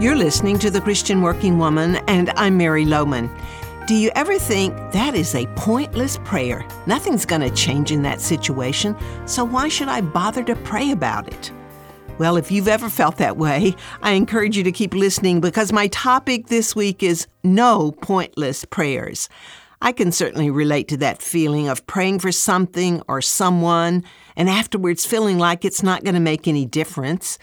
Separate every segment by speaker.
Speaker 1: You're listening to The Christian Working Woman, and I'm Mary Lowman. Do you ever think that is a pointless prayer? Nothing's going to change in that situation, so why should I bother to pray about it? Well, if you've ever felt that way, I encourage you to keep listening because my topic this week is no pointless prayers. I can certainly relate to that feeling of praying for something or someone and afterwards feeling like it's not going to make any difference.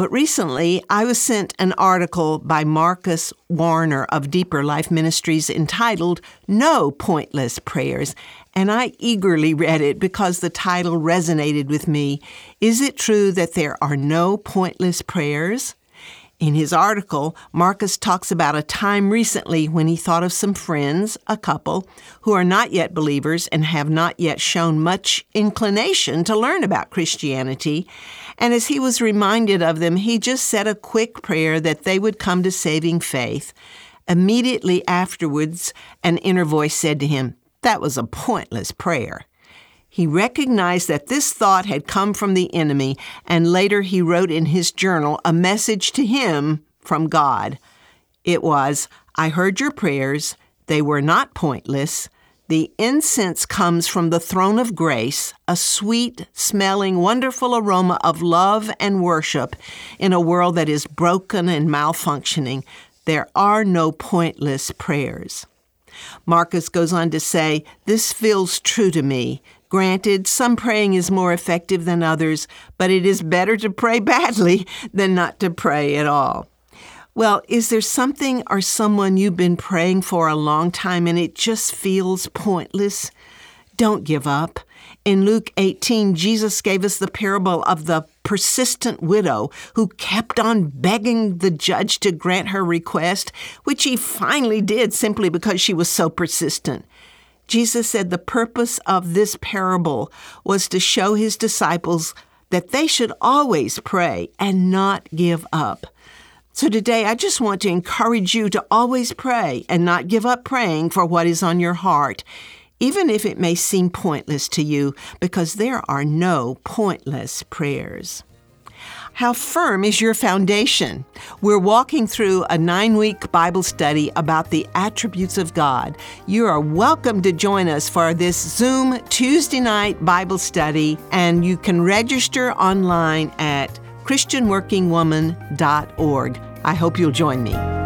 Speaker 1: But recently, I was sent an article by Marcus Warner of Deeper Life Ministries entitled No Pointless Prayers, and I eagerly read it because the title resonated with me. Is it true that there are no pointless prayers? In his article, Marcus talks about a time recently when he thought of some friends, a couple, who are not yet believers and have not yet shown much inclination to learn about Christianity. And as he was reminded of them, he just said a quick prayer that they would come to saving faith. Immediately afterwards, an inner voice said to him, That was a pointless prayer. He recognized that this thought had come from the enemy, and later he wrote in his journal a message to him from God. It was, I heard your prayers. They were not pointless. The incense comes from the throne of grace, a sweet smelling, wonderful aroma of love and worship in a world that is broken and malfunctioning. There are no pointless prayers. Marcus goes on to say, This feels true to me. Granted, some praying is more effective than others, but it is better to pray badly than not to pray at all. Well, is there something or someone you've been praying for a long time and it just feels pointless? Don't give up. In Luke 18, Jesus gave us the parable of the persistent widow who kept on begging the judge to grant her request, which he finally did simply because she was so persistent. Jesus said the purpose of this parable was to show his disciples that they should always pray and not give up. So today, I just want to encourage you to always pray and not give up praying for what is on your heart, even if it may seem pointless to you, because there are no pointless prayers. How firm is your foundation? We're walking through a nine week Bible study about the attributes of God. You are welcome to join us for this Zoom Tuesday night Bible study, and you can register online at ChristianWorkingWoman.org. I hope you'll join me.